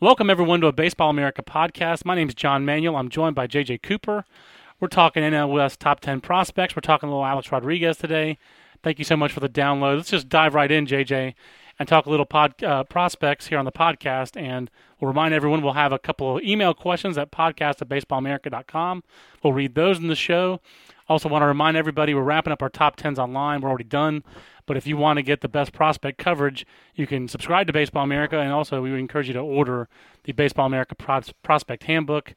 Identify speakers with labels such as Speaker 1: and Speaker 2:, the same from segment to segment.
Speaker 1: Welcome, everyone, to a Baseball America podcast. My name is John Manuel. I'm joined by JJ Cooper. We're talking NL West top 10 prospects. We're talking a little Alex Rodriguez today. Thank you so much for the download. Let's just dive right in, JJ, and talk a little pod, uh, prospects here on the podcast. And we'll remind everyone we'll have a couple of email questions at podcast at baseballamerica.com. We'll read those in the show. Also, want to remind everybody we're wrapping up our top 10s online. We're already done. But if you want to get the best prospect coverage, you can subscribe to Baseball America. And also, we encourage you to order the Baseball America Pros- Prospect Handbook.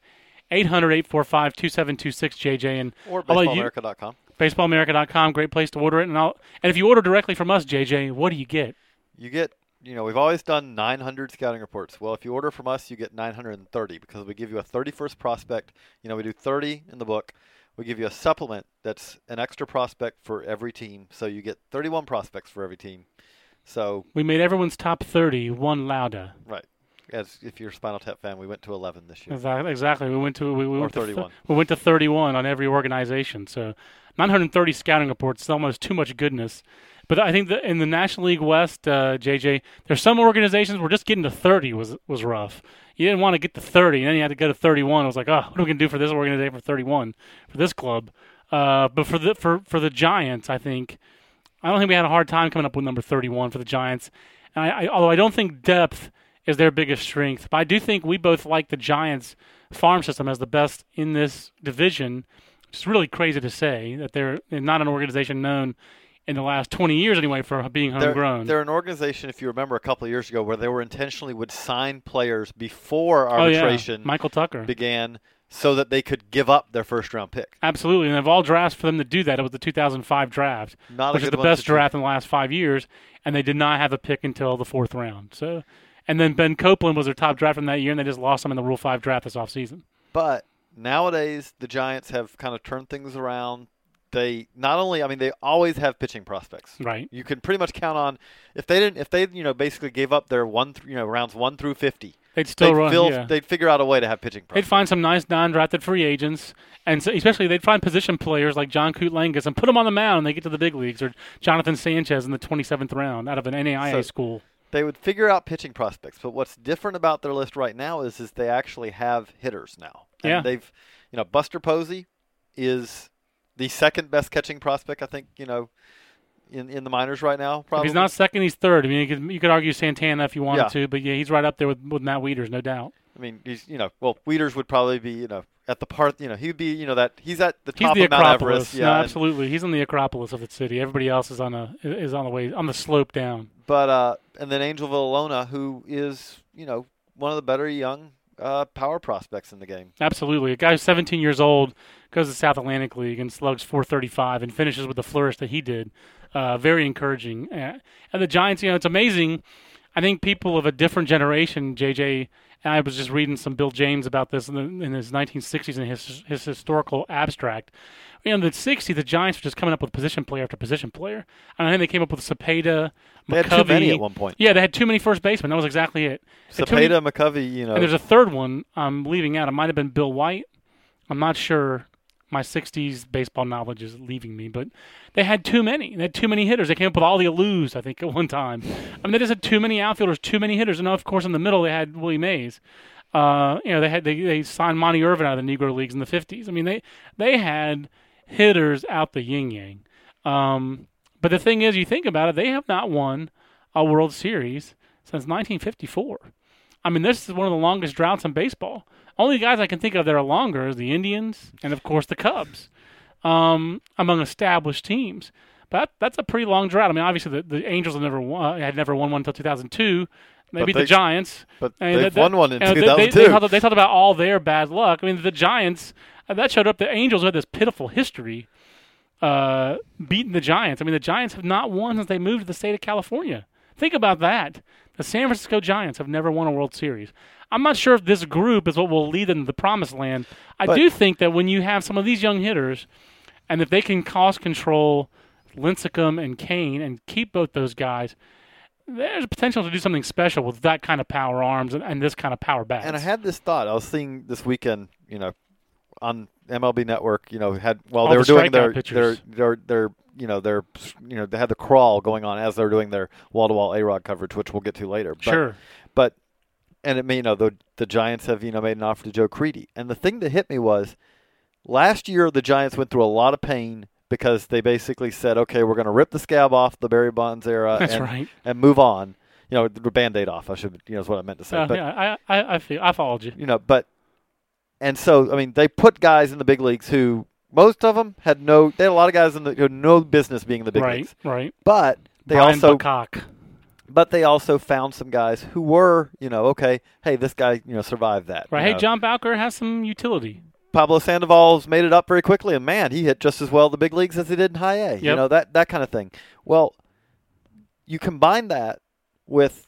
Speaker 1: 800 845 2726 JJ. And
Speaker 2: Or
Speaker 1: I'll let you-
Speaker 2: baseballamerica.com.
Speaker 1: baseballamerica.com, great place to order it. And, I'll, and if you order directly from us, JJ, what do you get?
Speaker 2: You get, you know, we've always done 900 scouting reports. Well, if you order from us, you get 930 because we give you a 31st prospect. You know, we do 30 in the book. We give you a supplement that's an extra prospect for every team. So you get 31 prospects for every team. So,
Speaker 1: We made everyone's top 30 one Lauda.
Speaker 2: right. As if you're a Spinal Tap fan, we went to 11 this year.
Speaker 1: Exactly. Exactly. We went to we, we
Speaker 2: Or
Speaker 1: went to th-
Speaker 2: 31.
Speaker 1: we went to 31 on every organization. So 930 scouting reports. It's almost too much goodness. But I think that in the National League West, uh, JJ, there's some organizations where just getting to 30 was was rough. You didn't want to get to 30, and then you had to go to 31. It was like, oh, what are we gonna do for this organization for 31 for this club? Uh, but for the for for the Giants, I think I don't think we had a hard time coming up with number 31 for the Giants. And I, I, although I don't think depth is their biggest strength, but I do think we both like the Giants farm system as the best in this division. It's really crazy to say that they're, they're not an organization known in the last 20 years anyway for being
Speaker 2: They're,
Speaker 1: homegrown.
Speaker 2: they're an organization, if you remember a couple of years ago, where they were intentionally would sign players before arbitration.
Speaker 1: oh yeah, Michael Tucker.
Speaker 2: began so that they could give up their first round pick.
Speaker 1: Absolutely, and of all drafts for them to do that, it was the 2005 draft,
Speaker 2: Not
Speaker 1: which is the best draft in the last five years, and they did not have a pick until the fourth round. So, and then Ben Copeland was their top draft from that year, and they just lost him in the Rule Five draft this offseason.
Speaker 2: But nowadays, the Giants have kind of turned things around. They not only, I mean, they always have pitching prospects.
Speaker 1: Right.
Speaker 2: You can pretty much count on if they didn't, if they, you know, basically gave up their one, th- you know, rounds one through fifty.
Speaker 1: They'd still
Speaker 2: they'd,
Speaker 1: run.
Speaker 2: fill-
Speaker 1: yeah.
Speaker 2: they'd figure out a way to have pitching
Speaker 1: They'd find some nice non-drafted free agents, and so, especially they'd find position players like John Kutlangus and put them on the mound, and they get to the big leagues, or Jonathan Sanchez in the 27th round out of an NAIA
Speaker 2: So-
Speaker 1: school.
Speaker 2: they would figure out pitching prospects. But what's different about their list right now is is they actually have hitters now. And
Speaker 1: Yeah.
Speaker 2: They've, you know, Buster Posey is the second best catching prospect I think you know in in the minors right now.
Speaker 1: If
Speaker 2: Probably
Speaker 1: he's not second, he's third. I mean, you could, you could argue Santana if you wanted
Speaker 2: Yeah.
Speaker 1: to, but yeah, he's right up there with, with Matt Wieters, no doubt.
Speaker 2: I mean, he's you know, well, Wieters would probably be you know at the part you know he'd be you know that he's at the
Speaker 1: He's
Speaker 2: top
Speaker 1: the
Speaker 2: of Mount
Speaker 1: Acropolis.
Speaker 2: Everest. Yeah, and-
Speaker 1: absolutely. He's on the Acropolis of the city. Everybody else is on a is on the way on the slope down.
Speaker 2: but uh, and then Angel Villalona, who is you know one of the better young uh, power prospects in the game.
Speaker 1: Absolutely. A guy who's 17 years old goes to South Atlantic League and slugs 435 and finishes with the flourish that he did. Uh, very encouraging. Uh, and the Giants, you know, it's amazing. I think people of a different generation, JJ, and I was just reading some Bill James about this in, the, in his 1960s and his, his historical abstract. You know, in the 60s, the Giants were just coming up with position player after position player. And I think they came up with Cepeda,
Speaker 2: They had
Speaker 1: McCovey.
Speaker 2: too many at one point.
Speaker 1: Yeah, they had too many first basemen. That was exactly it. Too many-
Speaker 2: McCovey, you know,
Speaker 1: and there's a third one I'm leaving out. It might have been Bill White. I'm not sure. My 60s baseball knowledge is leaving me, but they had too many. They had too many hitters. They came up with all the Alous, I think, at one time. I mean, they just had too many outfielders, too many hitters. And of course, in the middle, they had Willie Mays. Uh, you know, they had they, they signed Monte Irvin out of the Negro Leagues in the 50s. I mean, they they had hitters out the yin yang. Um, but the thing is, you think about it, they have not won a World Series since 1954. I mean, this is one of the longest droughts in baseball. Only guys I can think of that are longer is the Indians and, of course, the Cubs um, among established teams. But that's a pretty long drought. I mean, obviously, the, the Angels had never won, had never won one until 2002. Maybe
Speaker 2: But
Speaker 1: the
Speaker 2: they-
Speaker 1: Giants.
Speaker 2: but
Speaker 1: I mean,
Speaker 2: they've
Speaker 1: that-
Speaker 2: won one in
Speaker 1: you know, they- they-
Speaker 2: 2002.
Speaker 1: They, talked, they talked about all their bad luck. I mean, the Giants, uh, that showed up. The Angels had this pitiful history uh, beating the Giants. I mean, the Giants have not won since they moved to the state of California. Think about that. The San Francisco Giants have never won a World Series. I'm not sure if this group is what will lead them to the promised land. I
Speaker 2: But-
Speaker 1: do think that when you have some of these young hitters, and if they can cost control Lincecum and Cain and keep both those guys, there's potential to do something special with that kind of power arms and, and this kind of power bats.
Speaker 2: And I had this thought. I was seeing this weekend, you know, on MLB Network, you know, had while
Speaker 1: All
Speaker 2: they
Speaker 1: the
Speaker 2: were doing their, their their their you know their you know they had the crawl going on as they're doing their wall to wall A Rod coverage, which we'll get to later. But,
Speaker 1: sure.
Speaker 2: but and it may you know the the Giants have you know made an offer to Joe Crede, and the thing that hit me was last year the Giants went through a lot of pain because they basically said, okay, we're going to rip the scab off the Barry Bonds era
Speaker 1: That's
Speaker 2: and,
Speaker 1: right.
Speaker 2: and move on. You know, the band-aid off. I should, you know, is what I meant to say.
Speaker 1: Uh,
Speaker 2: but
Speaker 1: yeah, I, I, I feel I followed you.
Speaker 2: you know, but and so I mean, they put guys in the big leagues who most of them had no. They had a lot of guys in the who had no business being in the big
Speaker 1: right,
Speaker 2: leagues,
Speaker 1: right. Right.
Speaker 2: But they
Speaker 1: Brian
Speaker 2: also
Speaker 1: Bocock.
Speaker 2: but they also found some guys who were you know okay, hey, this guy you know survived that.
Speaker 1: Right. Hey,
Speaker 2: know.
Speaker 1: John Bowker has some utility.
Speaker 2: Pablo Sandoval's made it up very quickly, and man, he hit just as well the big leagues as he did in high A. You know that that kind of thing. Well, you combine that with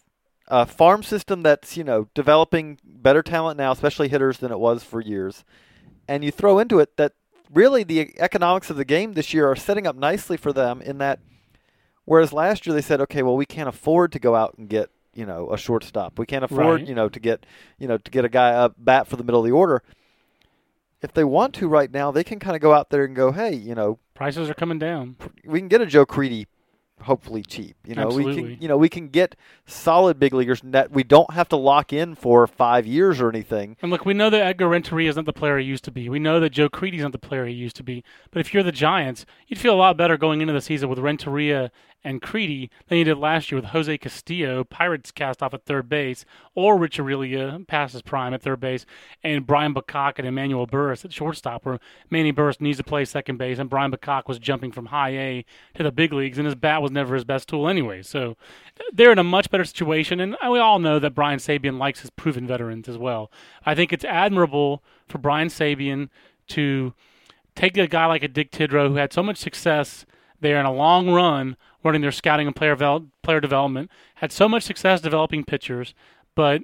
Speaker 2: a farm system that's you know developing better talent now, especially hitters than it was for years, and you throw into it that really the economics of the game this year are setting up nicely for them in that. Whereas last year they said, okay, well we can't afford to go out and get you know a shortstop. We can't afford
Speaker 1: Right.
Speaker 2: you know to get you know to get a guy up bat for the middle of the order if they want to right now, they can kind of go out there and go, hey, you know,
Speaker 1: Prices are coming down.
Speaker 2: we can get a Joe Crede hopefully cheap. You know, we can you know, we can get solid big leaguers that we don't have to lock in for 5 years or anything.
Speaker 1: And look, we know that Edgar Renteria is not the player he used to be. We know that Joe Crede's not the player he used to be. But if you're the Giants, you'd feel a lot better going into the season with Renteria and Crede than you did last year with Jose Castillo, Pirates cast off at third base, or Rich Aurilia past his prime at third base, and Brian Bocock and Emmanuel Burriss at shortstop, where Manny Burriss needs to play second base, and Brian Bocock was jumping from high A to the big leagues, and his bat was never his best tool anyway. So they're in a much better situation, and we all know that Brian Sabean likes his proven veterans as well. I think it's admirable for Brian Sabean to take a guy like a Dick Tidrow who had so much success there in a long run running their scouting and player player development, had so much success developing pitchers, but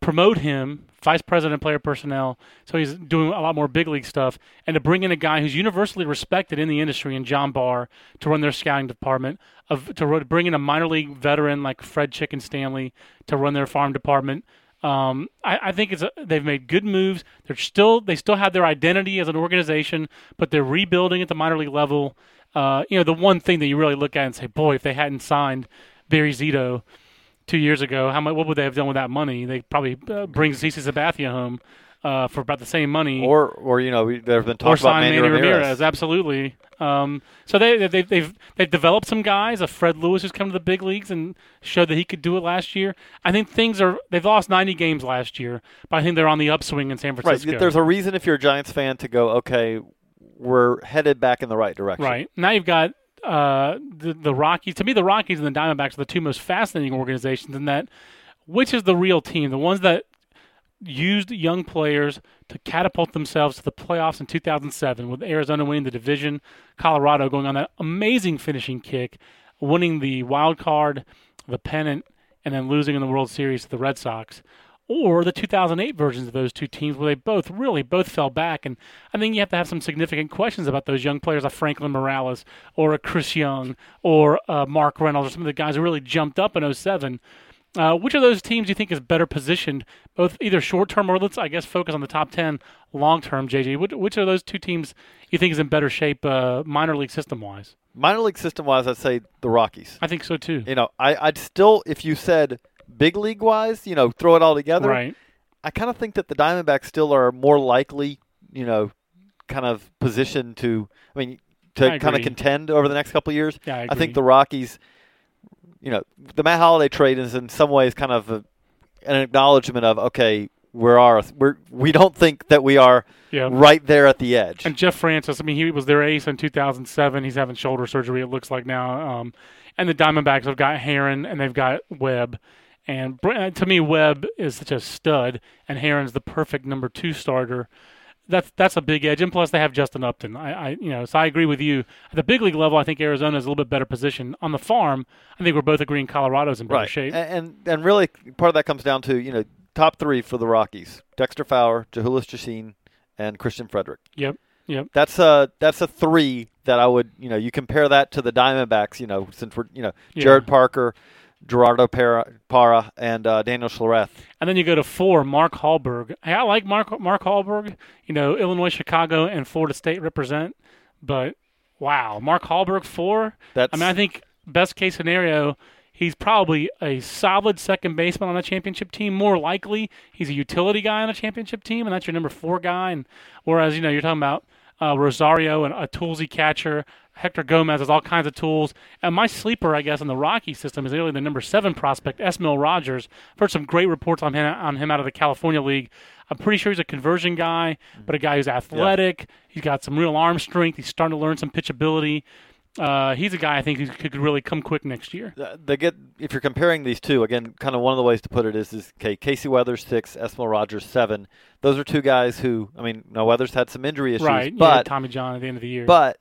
Speaker 1: promote him, vice president of player personnel, so he's doing a lot more big league stuff, and to bring in a guy who's universally respected in the industry, in John Barr, to run their scouting department, of to bring in a minor league veteran like Fred Chicken Stanley to run their farm department. Um, I, I think it's a, they've made good moves. They're still they still have their identity as an organization, but they're rebuilding at the minor league level. Uh, you know, the one thing that you really look at and say, boy, if they hadn't signed Barry Zito two years ago, how much what would they have done with that money? They probably uh, bring CC Sabathia home uh, for about the same money,
Speaker 2: Or or you know, there have been talks about Manny,
Speaker 1: Manny
Speaker 2: Ramirez.
Speaker 1: Ramirez. Absolutely. Um, so they they they've they've developed some guys. A Fred Lewis who's come to the big leagues and showed that he could do it last year. I think things are they've lost 90 games last year, but I think they're on the upswing in San
Speaker 2: Right.
Speaker 1: Francisco.
Speaker 2: There's a reason if you're a Giants fan to go, okay, we're headed back in the right direction.
Speaker 1: Right now, you've got uh, the the Rockies. To me, the Rockies and the Diamondbacks are the two most fascinating organizations. In that, which is the real team? The ones that used young players to catapult themselves to the playoffs in 2007, with Arizona winning the division, Colorado going on that amazing finishing kick, winning the wild card, the pennant, and then losing in the World Series to the Red Sox or the 2008 versions of those two teams where they both really both fell back. And I think you have to have some significant questions about those young players like Franklin Morales or a Chris Young or uh, Mark Reynolds or some of the guys who really jumped up in 07. Uh, which of those teams do you think is better positioned, both either short term or let's, I guess, focus on the top 10 long term, JJ? Which, which of those two teams you think is in better shape uh, minor league system wise?
Speaker 2: Minor league system wise, I'd say the Rockies.
Speaker 1: I think so too.
Speaker 2: You know, I, I'd still, if you said big league wise, you know, throw it all together.
Speaker 1: Right.
Speaker 2: I kind of think that the Diamondbacks still are more likely, you know, kind of positioned to, I mean, to
Speaker 1: I
Speaker 2: kind of contend over the next couple of years.
Speaker 1: Yeah, I,
Speaker 2: I think the Rockies, you know, the Matt Holliday trade is in some ways kind of a, an acknowledgement of okay, we're our we're we don't think that we are
Speaker 1: Yeah.
Speaker 2: right there at the edge.
Speaker 1: And Jeff Francis, I mean, he was their ace in 2007. He's having shoulder surgery, it looks like now. Um, and the Diamondbacks have got Haren and they've got Webb. And uh, to me, Webb is such a stud, and Haren's the perfect number two starter. That's that's a big edge, and plus they have Justin Upton. I, I you know, so I agree with you. At the big league level, I think Arizona is a little bit better position. On the farm, I think we're both agreeing Colorado's in better
Speaker 2: right.
Speaker 1: shape.
Speaker 2: And, and and really part of that comes down to you know top three for the Rockies: Dexter Fowler, Jhoulys Chacin, and Christian Friedrich.
Speaker 1: Yep, yep.
Speaker 2: That's a that's a three that I would you know you compare that to the Diamondbacks. You know since we're you know
Speaker 1: Yeah.
Speaker 2: Jarrod Parker, Gerardo Parra, Parra and uh, Daniel Schlereth.
Speaker 1: And then you go to four, Mark Hallberg. Hey, I like Mark Mark Hallberg. You know, Illinois, Chicago, and Florida State represent. But wow, Mark Hallberg four.
Speaker 2: That's
Speaker 1: I mean, I think best case scenario, he's probably a solid second baseman on a championship team. More likely, he's a utility guy on a championship team, and that's your number four guy. And whereas you know you're talking about uh, Rosario and a toolsy catcher. Hector Gomez has all kinds of tools. And my sleeper, I guess, in the Rocky system is really the number seven prospect, Esmil Rogers. I've heard some great reports on him on him out of the California League. I'm pretty sure he's a conversion guy, but a guy who's athletic. He's got some real arm strength. He's starting to learn some pitchability. Uh, he's a guy I think who could really come quick next year.
Speaker 2: They get if you're comparing these two again. Kind of one of the ways to put it is is okay. Casey Weathers six, Esmil Rogers seven. Those are two guys who I mean, now Weathers had some injury issues,
Speaker 1: right. yeah,
Speaker 2: but
Speaker 1: Tommy John at the end of the year.
Speaker 2: but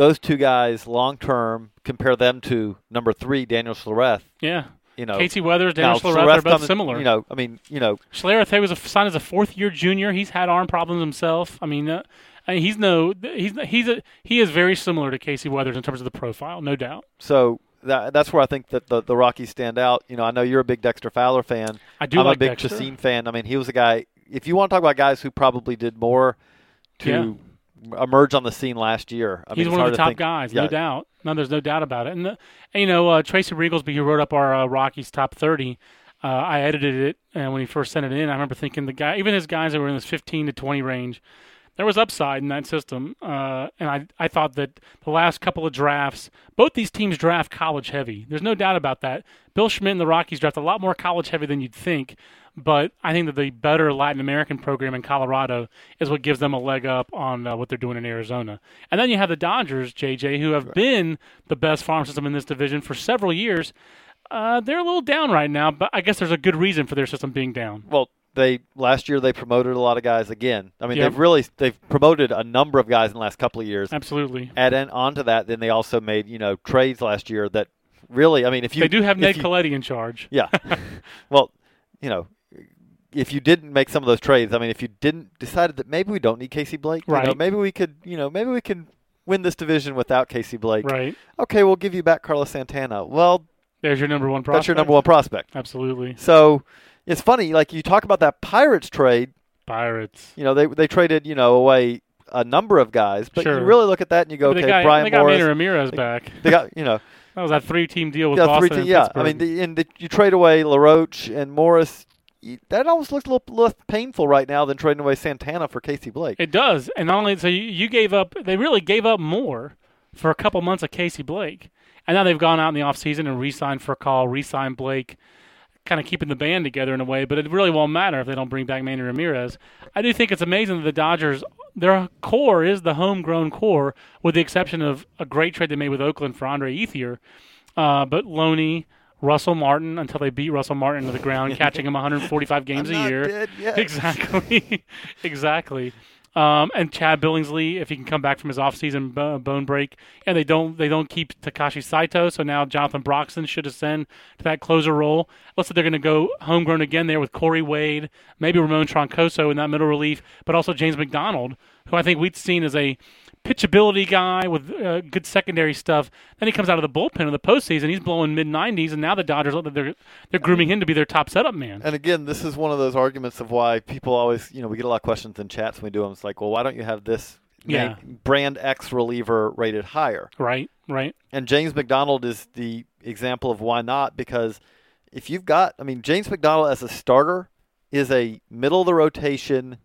Speaker 2: those two guys long term compare them to number three Daniel Schlereth.
Speaker 1: yeah.
Speaker 2: You know,
Speaker 1: Casey Weathers,
Speaker 2: now,
Speaker 1: Daniel Schlereth, they're both
Speaker 2: comes-
Speaker 1: similar.
Speaker 2: You know, I mean, you know,
Speaker 1: Schlereth was a, signed as a fourth year junior. He's had arm problems himself. I mean, uh, I mean, he's no he's he's a, he is very similar to Casey Weathers in terms of the profile, no doubt.
Speaker 2: so that, that's where I think that the, the Rockies stand out. You know, I know you're a big Dexter Fowler fan.
Speaker 1: I do
Speaker 2: I'm
Speaker 1: like
Speaker 2: a big
Speaker 1: Dexter.
Speaker 2: Fan. I mean, he was a guy. If you want to talk about guys who probably did more to emerge on the scene last year, I mean,
Speaker 1: He's one of the
Speaker 2: to
Speaker 1: top guys,
Speaker 2: yeah,
Speaker 1: no doubt. No, there's no doubt about it. And, the, and you know, uh, Tracy Ringolsby, who wrote up our uh, Rockies top 30, uh, I edited it, and when he first sent it in, I remember thinking the guy, even his guys that were in this 15 to 20 range, there was upside in that system. Uh, and I, I thought that the last couple of drafts, both these teams draft college heavy. There's no doubt about that. Bill Schmidt and the Rockies draft a lot more college heavy than you'd think. But I think that the better Latin American program in Colorado is what gives them a leg up on uh, what they're doing in Arizona. And then you have the Dodgers, JJ, who have been the best farm system in this division for several years. Uh, they're a little down right now, but I guess there's a good reason for their system being down.
Speaker 2: Well, they last year they promoted a lot of guys again. I mean,
Speaker 1: Yep.
Speaker 2: they've really they've promoted a number of guys in the last couple of years.
Speaker 1: Absolutely.
Speaker 2: Add in onto that, then they also made you know trades last year that really. I mean, if you
Speaker 1: They do have Ned
Speaker 2: you-
Speaker 1: Colletti in charge.
Speaker 2: Yeah. well, you know, if you didn't make some of those trades, I mean, if you didn't decided that maybe we don't need Casey Blake, you know,
Speaker 1: Right.
Speaker 2: maybe we could, you know, maybe we can win this division without Casey Blake.
Speaker 1: Right.
Speaker 2: Okay, we'll give you back Carlos Santana. Well,
Speaker 1: There's your number one prospect.
Speaker 2: that's your number one prospect.
Speaker 1: Absolutely.
Speaker 2: So it's funny, like you talk about that Pirates trade.
Speaker 1: Pirates.
Speaker 2: You know, they they traded, you know, away a number of guys, but
Speaker 1: Sure.
Speaker 2: you really look at that and you go,
Speaker 1: But
Speaker 2: okay,
Speaker 1: got,
Speaker 2: Brian
Speaker 1: they got
Speaker 2: Morris.
Speaker 1: Manny Ramirez back.
Speaker 2: they got, you know,
Speaker 1: That was that three-team deal with
Speaker 2: yeah,
Speaker 1: Boston
Speaker 2: three
Speaker 1: and
Speaker 2: te- yeah. I mean, the, and the, you trade away LaRoche and Morris. That almost looks a little less painful right now than trading away Santana for Casey Blake.
Speaker 1: It does, and not only so you, you gave up. They really gave up more for a couple months of Casey Blake, and now they've gone out in the offseason and re-signed for a call, re-signed Blake, kind of keeping the band together in a way. But it really won't matter if they don't bring back Manny Ramirez. I do think it's amazing that the Dodgers, their core is the homegrown core, with the exception of a great trade they made with Oakland for Andre Ethier, uh, but Loney. Russell Martin until they beat Russell Martin to the ground, catching him 145 games a year. Exactly, exactly. Um, and Chad Billingsley, if he can come back from his offseason bo- bone break, and they don't they don't keep Takashi Saito, so now Jonathan Broxton should ascend to that closer role. Looks like they're going to go homegrown again there with Corey Wade, maybe Ramon Troncoso in that middle relief, but also James McDonald, who I think we'd seen as a pitchability guy with uh, good secondary stuff. Then he comes out of the bullpen in the postseason. He's blowing mid 90s, and now the Dodgers look they're they're grooming him to be their top setup man.
Speaker 2: And again, this is one of those arguments of why people always, you know, we get a lot of questions in chats when we do them. It's like, well, why don't you have this
Speaker 1: Yeah.
Speaker 2: brand X reliever rated higher?
Speaker 1: Right, right.
Speaker 2: And James McDonald is the example of why not because if you've got, I mean, James McDonald as a starter is a middle of the rotation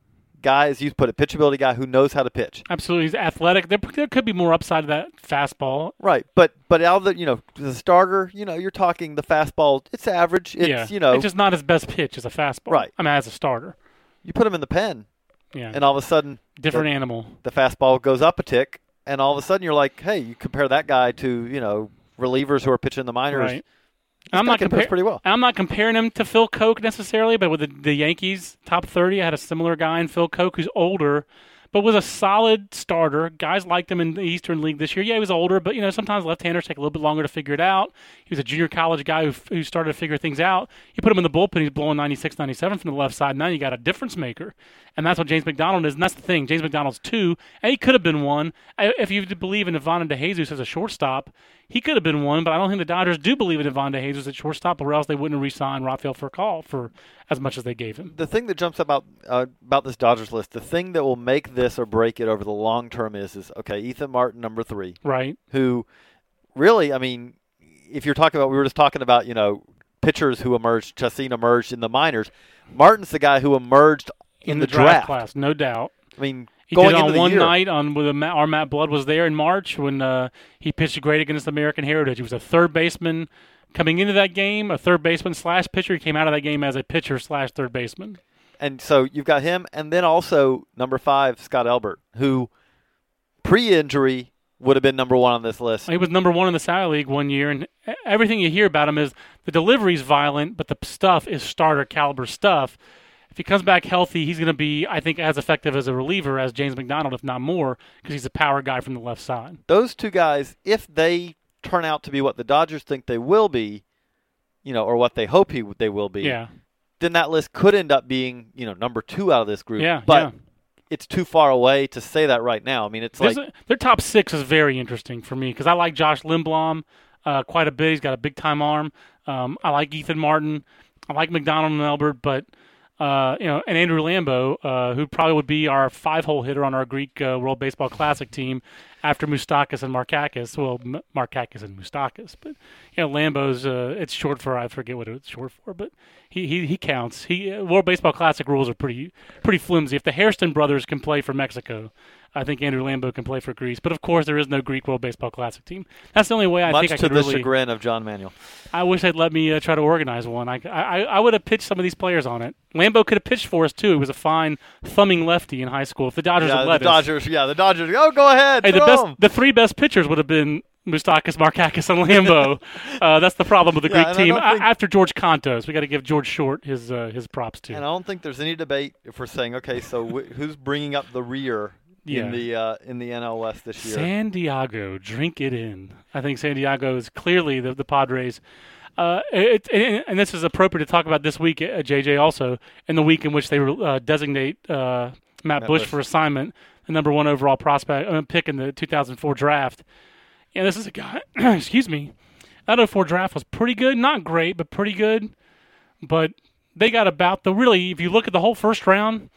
Speaker 2: guy, as you put it, pitchability guy who knows how to pitch.
Speaker 1: Absolutely, he's athletic. There, there could be more upside to that fastball.
Speaker 2: Right, but but out of the you know the starter, you know you're talking the fastball. It's average. It's
Speaker 1: yeah,
Speaker 2: you know
Speaker 1: it's just not his best pitch as a fastball.
Speaker 2: Right.
Speaker 1: I mean, as a starter.
Speaker 2: you put him in the pen,
Speaker 1: Yeah.
Speaker 2: and all of a sudden
Speaker 1: Different
Speaker 2: the,
Speaker 1: animal.
Speaker 2: the fastball goes up a tick, and all of a sudden you're like, hey, you compare that guy to you know relievers who are pitching the minors.
Speaker 1: Right. I'm not comparing.
Speaker 2: pretty well.
Speaker 1: I'm not comparing him to Phil Coke necessarily, but with the, the Yankees top 30, I had a similar guy in Phil Coke who's older, but was a solid starter. Guys liked him in the Eastern League this year. Yeah, he was older, but you know sometimes left-handers take a little bit longer to figure it out. He was a junior college guy who, who started to figure things out. You put him in the bullpen, he's blowing 96, 97 from the left side. Now you got a difference maker, and that's what James McDonald is. And that's the thing. James McDonald's two, and he could have been one if you believe in Ivan DeJesus as a shortstop. He could have been one, but I don't think the Dodgers do believe in Ivan DeJesus at shortstop, or else they wouldn't have re-signed Rafael Furcal for as much as they gave him.
Speaker 2: the thing that jumps about uh, about this Dodgers list, the thing that will make this or break it over the long term is is okay, Ethan Martin number three,
Speaker 1: Right.
Speaker 2: who really, I mean, if you're talking about, we were just talking about, you know, pitchers who emerged, Chacin emerged in the minors. Martin's the guy who emerged in,
Speaker 1: the,
Speaker 2: the, draft.
Speaker 1: class, no doubt.
Speaker 2: I mean,
Speaker 1: He
Speaker 2: going
Speaker 1: did on one
Speaker 2: year,
Speaker 1: night on with our Matt Blood was there in March when uh, he pitched great against American Heritage. He was a third baseman coming into that game, a third baseman slash pitcher. He came out of that game as a pitcher slash third baseman.
Speaker 2: and so you've got him, and then also number five, Scott Elbert, who pre-injury would have been number one on this list.
Speaker 1: He was number one in the Sally League one year, and everything you hear about him is the delivery's violent, but the stuff is starter caliber stuff. If he comes back healthy, he's going to be, I think, as effective as a reliever as James McDonald, if not more, because he's a power guy from the left side.
Speaker 2: Those two guys, if they turn out to be what the Dodgers think they will be, you know, or what they hope he they will be,
Speaker 1: Yeah,
Speaker 2: then that list could end up being, you know, number two out of this group.
Speaker 1: yeah,
Speaker 2: but
Speaker 1: yeah.
Speaker 2: it's too far away to say that right now. I mean, it's
Speaker 1: There's
Speaker 2: like
Speaker 1: a- their top six is very interesting for me because I like Josh Lindblom uh, quite a bit. He's got a big time arm. Um, I like Ethan Martin. I like McDonald and Elbert, but uh, you know, and Andrew Lambo, uh, who probably would be our five hole hitter on our Greek uh, World Baseball Classic team after Moustakas and Markakis. Well, M- Markakis and Moustakas, but you know, Lambo's uh, it's short for I forget what it's short for, but he he, he counts. He uh, World Baseball Classic rules are pretty pretty flimsy. If the Hairston brothers can play for Mexico, I think Andrew Lambo can play for Greece. But of course, there is no Greek World Baseball Classic team. That's the only way I
Speaker 2: much
Speaker 1: think I
Speaker 2: to the chagrin of John Manuel.
Speaker 1: I wish they'd let me uh, try to organize one. I, I, I would have pitched some of these players on it. Lambo could have pitched for us too. He was a fine thumbing lefty in high school. If the Dodgers
Speaker 2: Yeah,
Speaker 1: had
Speaker 2: the
Speaker 1: let us,
Speaker 2: Dodgers. Yeah, the Dodgers. Oh, go ahead.
Speaker 1: hey, the best, the three best pitchers would have been Moustakas, Markakis, and Lambo. uh, that's the problem with the
Speaker 2: Yeah,
Speaker 1: Greek
Speaker 2: I
Speaker 1: team.
Speaker 2: think-
Speaker 1: after George Kontos, we got to give George Short his uh, his props too.
Speaker 2: And I don't think there's any debate if we're saying, okay, so wh- who's bringing up the rear
Speaker 1: Yeah.
Speaker 2: in the uh, in the NL West this year?
Speaker 1: San Diego, drink it in. I think San Diego is clearly the, the Padres. Uh, it, and, and this is appropriate to talk about this week, uh, JJ, also, in the week in which they uh, designate uh, Matt,
Speaker 2: Matt
Speaker 1: Bush,
Speaker 2: Bush.
Speaker 1: for assignment, the number one overall prospect uh, pick in the 2004 draft. And this is a guy, excuse me, that 04 draft was pretty good. Not great, but pretty good. But they got about the really, if you look at the whole first round,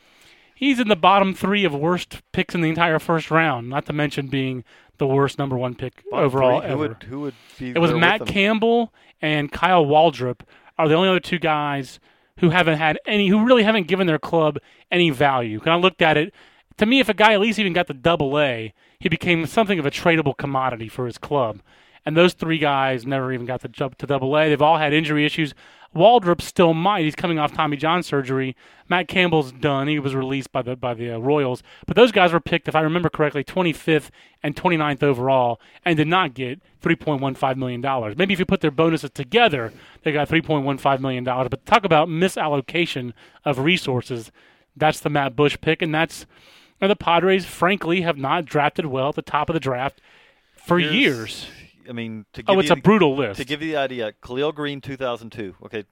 Speaker 1: he's in the bottom three of worst picks in the entire first round. Not to mention being the worst number one pick
Speaker 2: Bottom
Speaker 1: overall
Speaker 2: three,
Speaker 1: ever.
Speaker 2: Who would, who would be
Speaker 1: it was Matt? Campbell and Kyle Waldrop are the only other two guys who haven't had any, who really haven't given their club any value. When I looked at it, to me, if a guy at least even got the double A, he became something of a tradable commodity for his club. And those three guys never even got to jump to double A. They've all had injury issues. Waldrop still might. He's coming off Tommy John surgery. Matt Campbell's done. He was released by the by the uh, Royals. But those guys were picked, if I remember correctly, 25th and 29th overall, and did not get 3.15 million dollars. Maybe if you put their bonuses together, they got 3.15 million dollars. But talk about misallocation of resources. That's the Matt Bush pick, and that's and the Padres. Frankly, have not drafted well at the top of the draft for
Speaker 2: Here's-
Speaker 1: years.
Speaker 2: I mean, to oh, give
Speaker 1: Oh, it's
Speaker 2: you
Speaker 1: a brutal list.
Speaker 2: to give you the idea. Khalil Greene, 2002. Okay,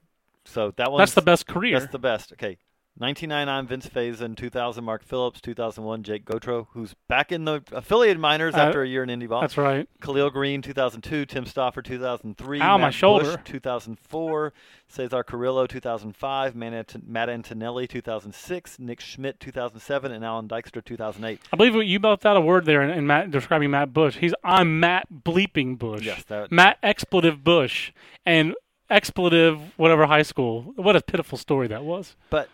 Speaker 2: so that one
Speaker 1: That's the best career.
Speaker 2: That's the best. Okay. 1999, Vince Faison. 2000, Mark Phillips. 2001, Jake Gautreau, who's back in the affiliated minors
Speaker 1: Uh,
Speaker 2: after a year in Indy ball.
Speaker 1: That's right.
Speaker 2: Khalil Greene, 2002. Tim Stauffer, 2003.
Speaker 1: Ow, my
Speaker 2: Matt
Speaker 1: shoulder.
Speaker 2: Bush, 2004. Cesar Carrillo, 2005. Matt Ant- Matt Antonelli, 2006. Nick Schmidt, 2007. And Allan Dykstra, 2008.
Speaker 1: I believe you both out a word there in, in Matt describing Matt Bush. He's I'm Matt bleeping Bush.
Speaker 2: Yes, that-
Speaker 1: Matt expletive Bush and expletive whatever high school. What a pitiful story that was.
Speaker 2: But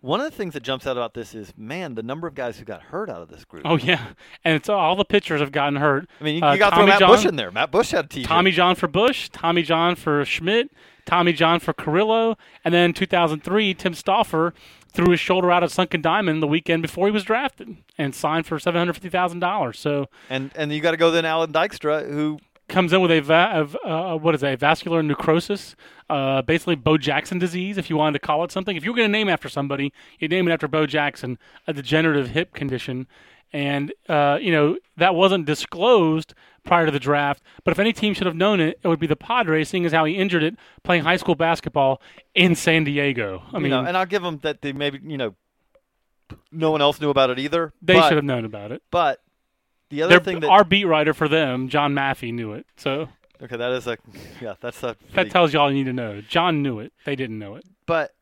Speaker 2: one of the things that jumps out about this is, man, the number of guys who got hurt out of this group.
Speaker 1: Oh yeah, and it's all the pitchers have gotten hurt.
Speaker 2: I mean, you,
Speaker 1: Uh,
Speaker 2: got to
Speaker 1: Tommy
Speaker 2: Matt
Speaker 1: John-
Speaker 2: Bush in there. Matt Bush had a
Speaker 1: Tommy John for Bush, Tommy John for Schmidt, Tommy John for Carrillo, and then 2003, Tim Stauffer threw his shoulder out of Sunken Diamond the weekend before he was drafted and signed for $750,000. So
Speaker 2: and and you got to go then Allan Dykstra, who
Speaker 1: comes in with a, va- of, uh, what is it, a vascular necrosis, uh, basically Bo Jackson disease, if you wanted to call it something. If you were going to name after somebody, you name it after Bo Jackson, a degenerative hip condition. And, uh, you know, that wasn't disclosed prior to the draft. But if any team should have known it, it would be the Padres, seeing as how he injured it playing high school basketball in San Diego. I
Speaker 2: you
Speaker 1: mean,
Speaker 2: know, and I'll give them that they maybe you know, no one else knew about it either.
Speaker 1: they
Speaker 2: but,
Speaker 1: should have known about it.
Speaker 2: But the other
Speaker 1: Their,
Speaker 2: thing that
Speaker 1: our beat writer for them, John Maffey, knew it. So
Speaker 2: okay, that is a yeah, that's a
Speaker 1: that tells you all you need to know. John knew it. They didn't know it.
Speaker 2: But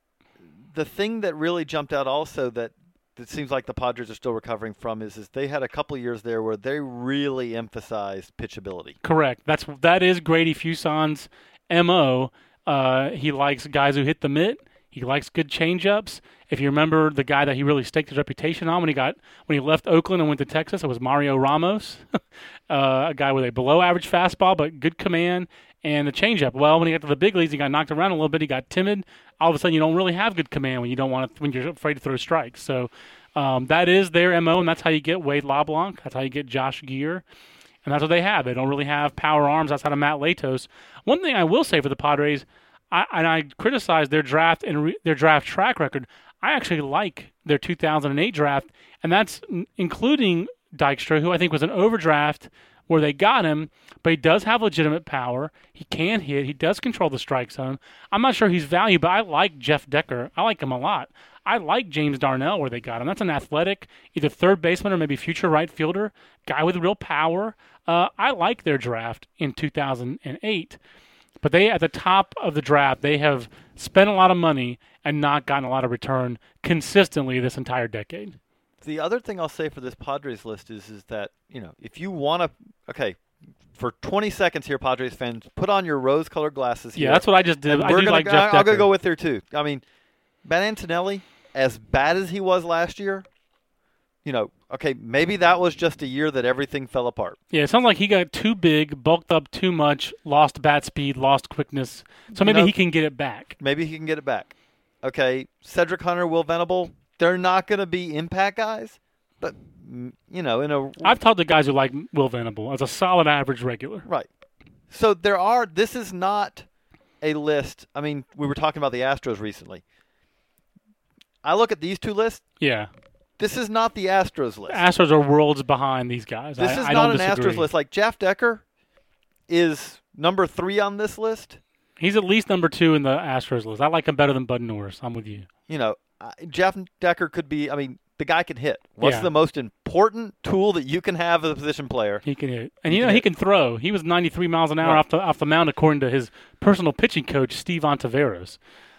Speaker 2: the thing that really jumped out also that that seems like the Padres are still recovering from is is they had a couple years there where they really emphasized pitchability.
Speaker 1: Correct. That's that is Grady Fuson's mo. Uh, he likes guys who hit the mitt. He likes good changeups. If you remember the guy that he really staked his reputation on when he got when he left Oakland and went to Texas, it was Mario Ramos, uh, a guy with a below average fastball but good command and a changeup. Well, when he got to the big leagues, he got knocked around a little bit. He got timid. All of a sudden, you don't really have good command when you don't want to, when you're afraid to throw strikes. So um, that is their mo, and that's how you get Wade LeBlanc. That's how you get Josh Geer. And that's what they have. They don't really have power arms outside of Matt Latos. One thing I will say for the Padres, I, and I criticize their draft and re, their draft track record. I actually like their 2008 draft, and that's including Dykstra, who I think was an overdraft where they got him, but he does have legitimate power. He can hit. He does control the strike zone. I'm not sure he's valued, but I like Jeff Decker. I like him a lot. I like James Darnell where they got him. That's an athletic, either third baseman or maybe future right fielder, guy with real power. Uh, I like their draft in 2008, but they at the top of the draft they have spent a lot of money and not gotten a lot of return consistently this entire decade.
Speaker 2: The other thing I'll say for this Padres list is is that you know if you want to okay for 20 seconds here, Padres fans, put on your rose-colored glasses.
Speaker 1: Yeah,
Speaker 2: here,
Speaker 1: that's what I just did. I
Speaker 2: we're
Speaker 1: like
Speaker 2: go,
Speaker 1: Jeff
Speaker 2: I'm gonna go with there too. I mean, Ben Antonelli, as bad as he was last year, you know, okay, maybe that was just a year that everything fell apart.
Speaker 1: Yeah, it sounds like he got too big, bulked up too much, lost bat speed, lost quickness. So maybe
Speaker 2: know-
Speaker 1: he can get it back.
Speaker 2: Maybe he can get it back. Okay, Cedric Hunter, Will Venable, they're not going to be impact guys, but mm, you know, in a
Speaker 1: I've talked to guys who like Will Venable as a solid average regular.
Speaker 2: right. So there are. This is not a list. I mean, we were talking about the Astros recently. I look at these two lists.
Speaker 1: Yeah,
Speaker 2: This is not the Astros list.
Speaker 1: Astros are worlds behind these guys.
Speaker 2: This
Speaker 1: I,
Speaker 2: is
Speaker 1: I
Speaker 2: not an
Speaker 1: disagree.
Speaker 2: Astros list. Like Jeff Decker is number three on this list.
Speaker 1: He's at least number two in the Astros list. I like him better than Bud Norris. I'm with you.
Speaker 2: You know, Jeff Decker could be. I mean, the guy can hit. What's
Speaker 1: Yeah.
Speaker 2: the most important tool that you can have as a position player?
Speaker 1: He can hit, and
Speaker 2: He
Speaker 1: you know
Speaker 2: can
Speaker 1: he can throw. He was 93 miles an hour
Speaker 2: Right.
Speaker 1: off the off the mound, according to his personal pitching coach Steve Ontiveros.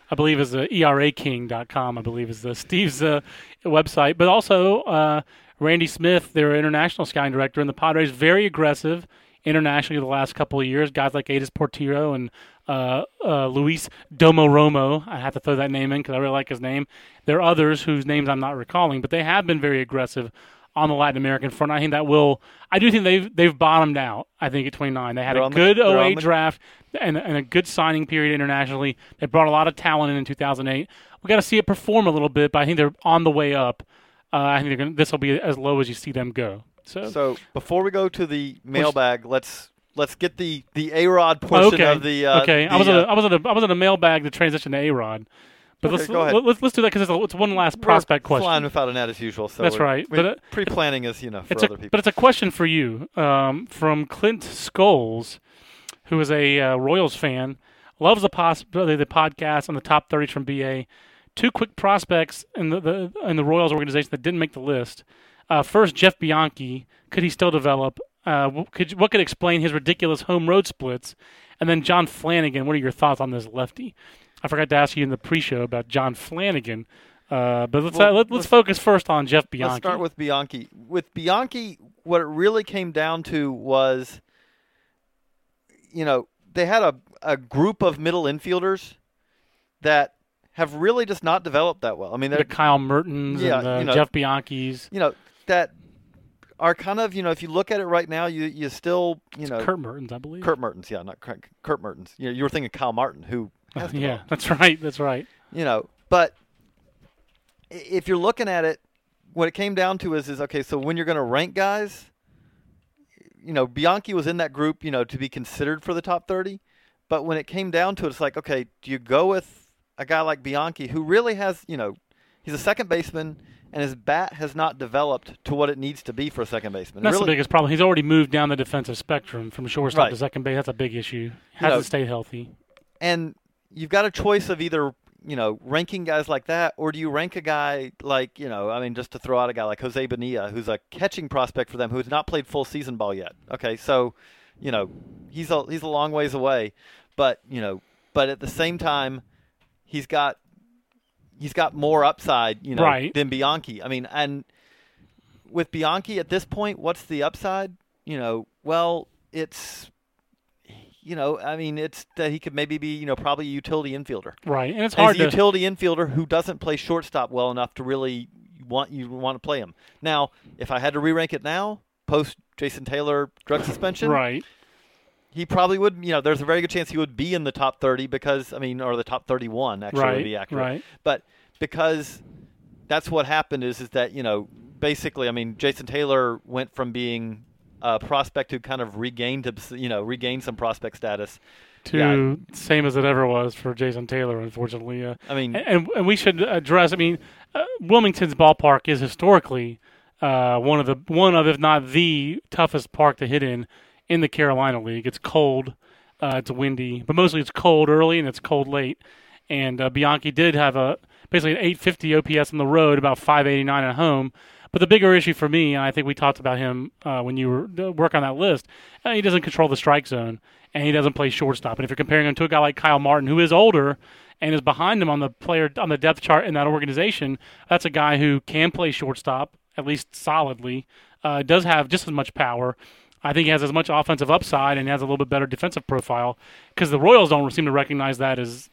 Speaker 1: I believe is the ERAKing.com. I believe is the Steve's uh, website, but also uh, Randy Smith, their international scouting director, and the Padres very aggressive internationally the last couple of years. Guys like Adys Portillo and uh, uh, Luis Domoromo. I have to throw that name in because I really like his name. There are others whose names I'm not recalling, but they have been very aggressive on the Latin American front. I think that will. I do think they've they've bottomed out. I think at 29 they had
Speaker 2: They're
Speaker 1: a
Speaker 2: the-
Speaker 1: good
Speaker 2: they're
Speaker 1: 08
Speaker 2: the-
Speaker 1: draft and, and a good signing period internationally. They brought a lot of talent in in 2008. We got to see it perform a little bit, but I think they're on the way up. Uh, I think they're gonna, this will be as low as you see them go. So,
Speaker 2: So before we go to the mailbag, let's let's get the the A Rod portion
Speaker 1: okay,
Speaker 2: of the. Uh,
Speaker 1: okay. I was at a,
Speaker 2: uh,
Speaker 1: I was at a, I was at a mailbag to transition to A Rod, but
Speaker 2: Okay,
Speaker 1: let's,
Speaker 2: go ahead.
Speaker 1: let- let's let's do that because it's, it's one last
Speaker 2: we're
Speaker 1: prospect question.
Speaker 2: Flying without a net as usual. So
Speaker 1: That's right, but, uh,
Speaker 2: pre-planning is you know for
Speaker 1: it's a,
Speaker 2: other people.
Speaker 1: But it's a question for you um, from Clint Scholes, who is a uh, Royals fan, loves the, pos- the the podcast and the top 30s from BA. Two quick prospects in the, the in the Royals organization that didn't make the list. Uh, first, Jeff Bianchi. Could he still develop? Uh, could, what could explain his ridiculous home road splits? And then John Flanagan. What are your thoughts on this lefty? I forgot to ask you in the pre-show about John Flanagan. Uh, but let's
Speaker 2: Well,
Speaker 1: uh, let, let's
Speaker 2: let's-
Speaker 1: focus first on Jeff Bianchi.
Speaker 2: Let's start with Bianchi. With Bianchi, what it really came down to was, you know, they had a, a group of middle infielders that have really just not developed that well. I mean,
Speaker 1: The Kyle Mertens
Speaker 2: Yeah,
Speaker 1: and the
Speaker 2: you know-
Speaker 1: Jeff Bianchi's.
Speaker 2: you know that are kind of you know if you look at it right now, you you still you know
Speaker 1: Kurt Mertins, I believe.
Speaker 2: Kurt Mertins, yeah, not Kurt, Kurt Mertins. You know, you were thinking Kyle Martin, who has
Speaker 1: yeah, that's right. That's right.
Speaker 2: you know, but if you're looking at it, what it came down to is is okay. So when you're going to rank guys, you know, Bianchi was in that group, you know, to be considered for the top thirty. But when it came down to it, it's like, okay, do you go with a guy like Bianchi who really has, you know, he's a second baseman and his bat has not developed to what it needs to be for a second baseman.
Speaker 1: That's
Speaker 2: really,
Speaker 1: the biggest problem. He's already moved down the defensive spectrum from shortstop
Speaker 2: Right.
Speaker 1: to second base. That's a big issue. Hasn't
Speaker 2: know-
Speaker 1: stayed healthy.
Speaker 2: and you've got a choice of either you know ranking guys like that or do you rank a guy like you know i mean just to throw out a guy like jose bonilla who's a catching prospect for them who has not played full season ball yet. Okay so you know he's a he's a long ways away but you know but at the same time he's got he's got more upside you know
Speaker 1: Right.
Speaker 2: than bianchi. I mean and with bianchi at this point what's the upside? You know well it's you know, I mean, it's that he could maybe be, you know, probably a utility infielder.
Speaker 1: Right, and it's
Speaker 2: And
Speaker 1: hard
Speaker 2: he's a
Speaker 1: to.
Speaker 2: utility infielder who doesn't play shortstop well enough to really want you want to play him. Now, if I had to re-rank it now, post Jason Taylor drug suspension,
Speaker 1: Right,
Speaker 2: he probably would. You know, there's a very good chance he would be in the top 30 because I mean, or the top 31 actually
Speaker 1: right,
Speaker 2: would be accurate.
Speaker 1: right.
Speaker 2: But because that's what happened is is that you know basically I mean Jason Taylor went from being a prospect who kind of regained you know regained some prospect status.
Speaker 1: To
Speaker 2: Yeah.
Speaker 1: same as it ever was for Jason Taylor, unfortunately. Uh,
Speaker 2: I mean,
Speaker 1: and, and we should address. I mean, uh, Wilmington's ballpark is historically uh, one of the one of, if not the toughest park to hit in in the Carolina League. It's cold, uh, it's windy, but mostly it's cold early and it's cold late. And uh, Bianchi did have a basically an 850 OPS on the road, about 589 at home. But the bigger issue for me, and I think we talked about him uh, when you were uh, work on that list, uh, he doesn't control the strike zone and he doesn't play shortstop. And if you're comparing him to a guy like Kyle Martin, who is older and is behind him on the player on the depth chart in that organization, that's a guy who can play shortstop at least solidly. Uh, does have just as much power. I think he has as much offensive upside and has a little bit better defensive profile because the Royals don't seem to recognize that as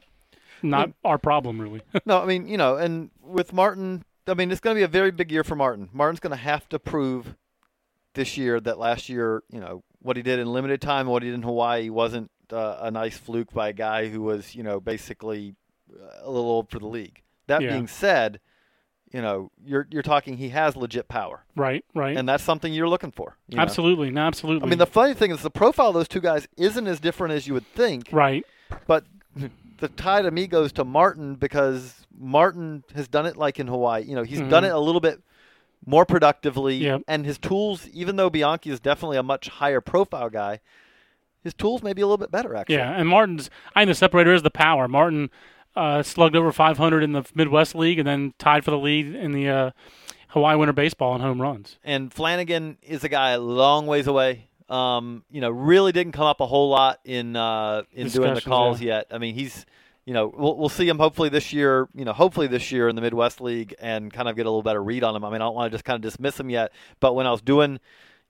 Speaker 1: not our problem really.
Speaker 2: no, I mean, you know, and with Martin, I mean, it's going to be a very big year for Martin. Martin's going to have to prove this year that last year, you know, what he did in limited time, what he did in Hawaii wasn't uh, a nice fluke by a guy who was, you know, basically uh, a little old for the league. That
Speaker 1: Yeah.
Speaker 2: being said, you know, you're you're talking he has legit power,
Speaker 1: right, right.
Speaker 2: and that's something you're looking for. you
Speaker 1: absolutely, no, absolutely.
Speaker 2: I mean, the funny thing is the profile of those two guys isn't as different as you would think.
Speaker 1: right,
Speaker 2: But the tie to me goes to Martin because Martin has done it like in Hawaii. You know, he's done
Speaker 1: Mhm.
Speaker 2: it a little bit more productively,
Speaker 1: Yep.
Speaker 2: and his tools, even though Bianchi is definitely a much higher profile guy, his tools may be a little bit better. Actually,
Speaker 1: yeah. And Martin's, I think the separator is the power. Martin uh, slugged over 500 in the Midwest League and then tied for the lead in the uh, Hawaii Winter Baseball in home runs.
Speaker 2: and Flanagan is a guy a long ways away. Um, you know, really didn't come up a whole lot in uh, in doing the calls
Speaker 1: yeah.
Speaker 2: yet. I mean, he's you know we'll we'll see him hopefully this year. You know, hopefully this year in the Midwest League and kind of get a little better read on him. I mean, I don't want to just kind of dismiss him yet, but when I was doing.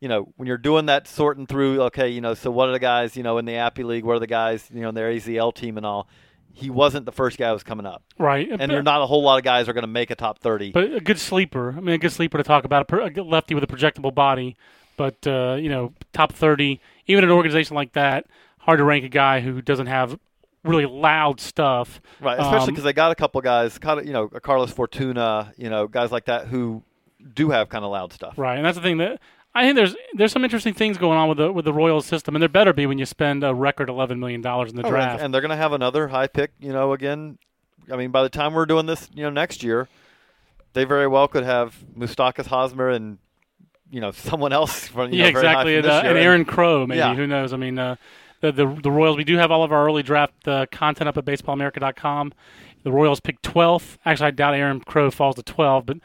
Speaker 2: You know, when you're doing that sorting through, okay, you know, so what are the guys, you know, in the Appy League? What are the guys, you know, in their AZL team and all? He wasn't the first guy who was coming up,
Speaker 1: Right.
Speaker 2: and
Speaker 1: but,
Speaker 2: there are not a whole lot of guys are going to make a top thirty.
Speaker 1: but a good sleeper. I mean, a good sleeper to talk about. A, pro- a good lefty with a projectable body. But, uh, you know, top 30, even an organization like that, hard to rank a guy who doesn't have really loud stuff.
Speaker 2: Right, especially
Speaker 1: Um,
Speaker 2: because they got a couple guys, kind of, you know, a Carlos Fortuna, you know, guys like that who do have kind of loud stuff.
Speaker 1: Right, and that's the thing that I think there's there's some interesting things going on with the with the Royals system, and there better be when you spend a record eleven million dollars in the
Speaker 2: Oh, and-
Speaker 1: draft.
Speaker 2: and they're going to have another high pick, you know, again. I mean, by the time we're doing this, you know, next year, they very well could have Moustakas Hosmer and, you know, someone else from, you
Speaker 1: yeah,
Speaker 2: know,
Speaker 1: exactly, and, uh, and Aaron Crow, maybe
Speaker 2: Yeah.
Speaker 1: who knows? I mean, uh, the, the the Royals. We do have all of our early draft uh, content up at BaseballAmerica.com. The Royals picked 12th. Actually, I doubt Aaron Crow falls to 12, but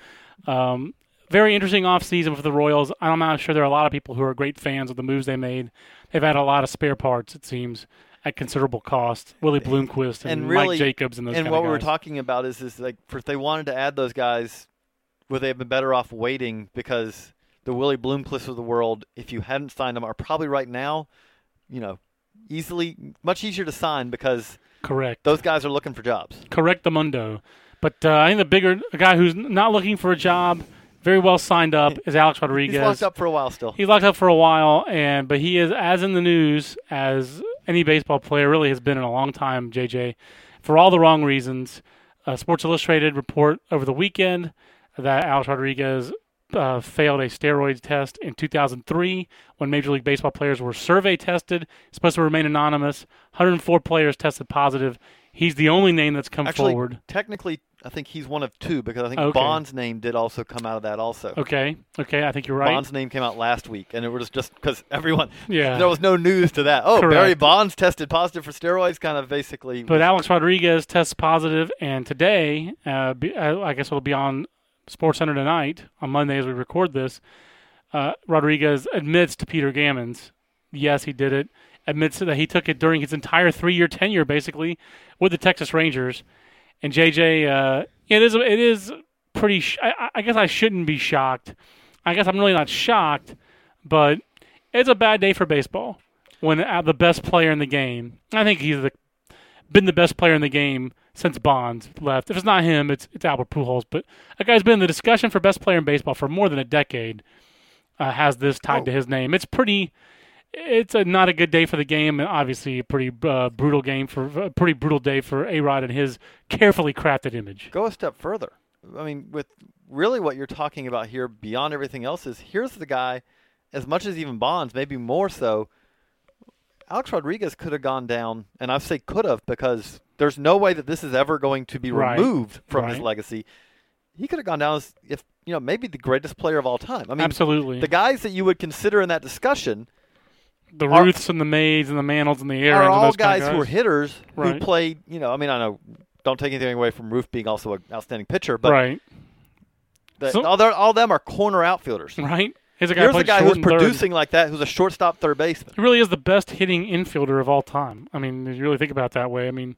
Speaker 1: um, very interesting offseason for the Royals. I'm not sure there are a lot of people who are great fans of the moves they made. They've had a lot of spare parts, it seems, at considerable cost. Willie Bloomquist and,
Speaker 2: and really,
Speaker 1: Mike Jacobs and those
Speaker 2: and what we were talking about is, is like, if they wanted to add those guys, would they have been better off waiting because the Willie Bloomquist of the world, if you hadn't signed them, are probably right now, you know, easily much easier to sign because
Speaker 1: Correct.
Speaker 2: Those guys are looking for jobs.
Speaker 1: Correct the mundo. But uh, I think the bigger a guy who's not looking for a job, very well signed up, is Alex Rodriguez.
Speaker 2: He's locked up for a while still.
Speaker 1: He's locked up for a while, and but he is as in the news as any baseball player really has been in a long time. JJ, for all the wrong reasons. Uh, Sports Illustrated report over the weekend that Alex Rodriguez uh, failed a steroids test in 2003 when Major League Baseball players were survey tested. Supposed to remain anonymous. 104 players tested positive. He's the only name that's come
Speaker 2: Actually,
Speaker 1: forward.
Speaker 2: technically, I think he's one of two because I think
Speaker 1: Okay.
Speaker 2: Bond's name did also come out of that also.
Speaker 1: Okay, okay, I think you're right.
Speaker 2: Bond's name came out last week, and it was just because everyone.
Speaker 1: Yeah.
Speaker 2: There was no news to that. Oh,
Speaker 1: Correct.
Speaker 2: Barry Bonds tested positive for steroids, kind of basically.
Speaker 1: But Alex Rodriguez tests positive, and today, uh, uh, I guess it'll be on Sports Center tonight on Monday as we record this. Uh, Rodriguez admits to Peter Gammons, yes, he did it. Admits that he took it during his entire three-year tenure, basically, with the Texas Rangers. And JJ, uh, it is it is pretty. Sh- I, I guess I shouldn't be shocked. I guess I'm really not shocked, but it's a bad day for baseball when uh, the best player in the game. I think he's the been the best player in the game since Bonds left. If it's not him, it's it's Albert Pujols. But a guy's been in the discussion for best player in baseball for more than a decade. Uh, has this tied to his name? It's pretty. It's a not a good day for the game, and obviously a pretty uh, brutal game for a pretty brutal day for A Rod and his carefully crafted image.
Speaker 2: go a step further. I mean, with really what you're talking about here, beyond everything else, is here's the guy, as much as even Bonds, maybe more so. Alex Rodriguez could have gone down, and I say could have because there's no way that this is ever going to be
Speaker 1: Right.
Speaker 2: removed from his legacy. He could have gone down as if you know maybe the greatest player of all time. I mean,
Speaker 1: Absolutely,
Speaker 2: the guys that you would consider in that discussion
Speaker 1: the
Speaker 2: are-
Speaker 1: Ruths and the Mays and the Mantles and the Aaron's
Speaker 2: are all
Speaker 1: those kind
Speaker 2: guys who were hitters who played. You know, I mean, I know. Don't take anything away from Ruth being also an outstanding pitcher, but
Speaker 1: right,
Speaker 2: the,
Speaker 1: So-
Speaker 2: all, all them are corner outfielders.
Speaker 1: right. Here's a guy
Speaker 2: Here's a guy who's
Speaker 1: and third.
Speaker 2: producing like that, who's a shortstop, third baseman.
Speaker 1: He really is the best hitting infielder of all time. I mean, if you really think about it that way, I mean,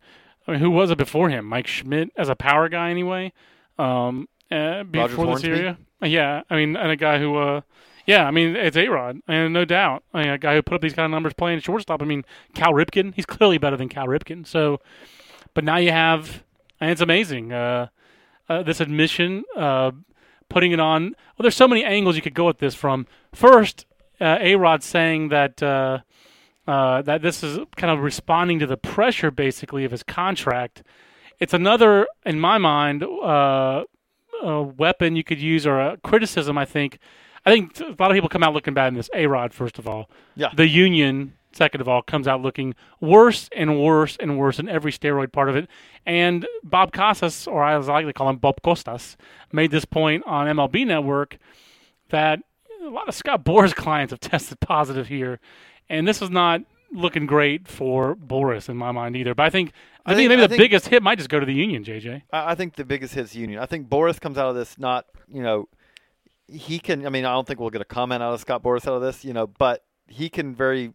Speaker 1: I mean, who was it before him? Mike Schmidt as a power guy, anyway. Um, uh, before this
Speaker 2: Hornsby?
Speaker 1: area, yeah. I mean, and a guy who, uh, yeah, I mean, it's A Rod, and no doubt, I mean, a guy who put up these kind of numbers playing shortstop. I mean, Cal Ripken, he's clearly better than Cal Ripken. So, but now you have, and it's amazing. Uh, uh, this admission, uh, putting it on. Well, there's so many angles you could go at this from. First, uh, A Rod saying that uh, uh, that this is kind of responding to the pressure, basically, of his contract. It's another, in my mind, uh, a weapon you could use or a criticism. I think. I think a lot of people come out looking bad in this. A Rod, first of all,
Speaker 2: Yeah.
Speaker 1: the union. Second of all, comes out looking worse and worse and worse in every steroid part of it. And Bob Costas, or as I like to call him, Bob Costas, made this point on MLB Network that a lot of Scott Boras clients have tested positive here, and this is not looking great for Boras in my mind either. But I think I,
Speaker 2: I
Speaker 1: think,
Speaker 2: think-
Speaker 1: maybe
Speaker 2: I
Speaker 1: the
Speaker 2: think-
Speaker 1: biggest hit might just go to the union, JJ.
Speaker 2: I, I think the biggest hit's Union. I think Boras comes out of this not, you know, he can. I mean, I don't think we'll get a comment out of Scott Boras out of this, you know, but he can very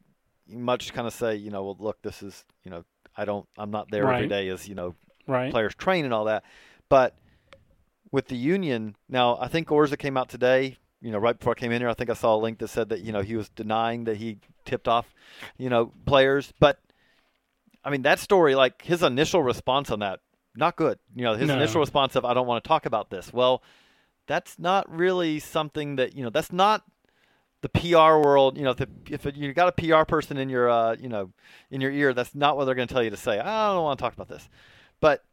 Speaker 2: much kind of say, you know, well, look, this is, you know, I don't, I'm not there every
Speaker 1: Right.
Speaker 2: day as you know
Speaker 1: Right.
Speaker 2: players train and all that. But with the union, now I think Orza came out today. You know, right before I came in here, I think I saw a link that said that you know he was denying that he tipped off, you know, players. But I mean, that story, like his initial response on that, not good. You know, his
Speaker 1: No.
Speaker 2: initial response of "I don't want to talk about this." Well, that's not really something that you know. That's not the PR world. You know, if, the, if you got a PR person in your, uh, you know, in your ear, that's not what they're going to tell you to say. I don't want to talk about this, but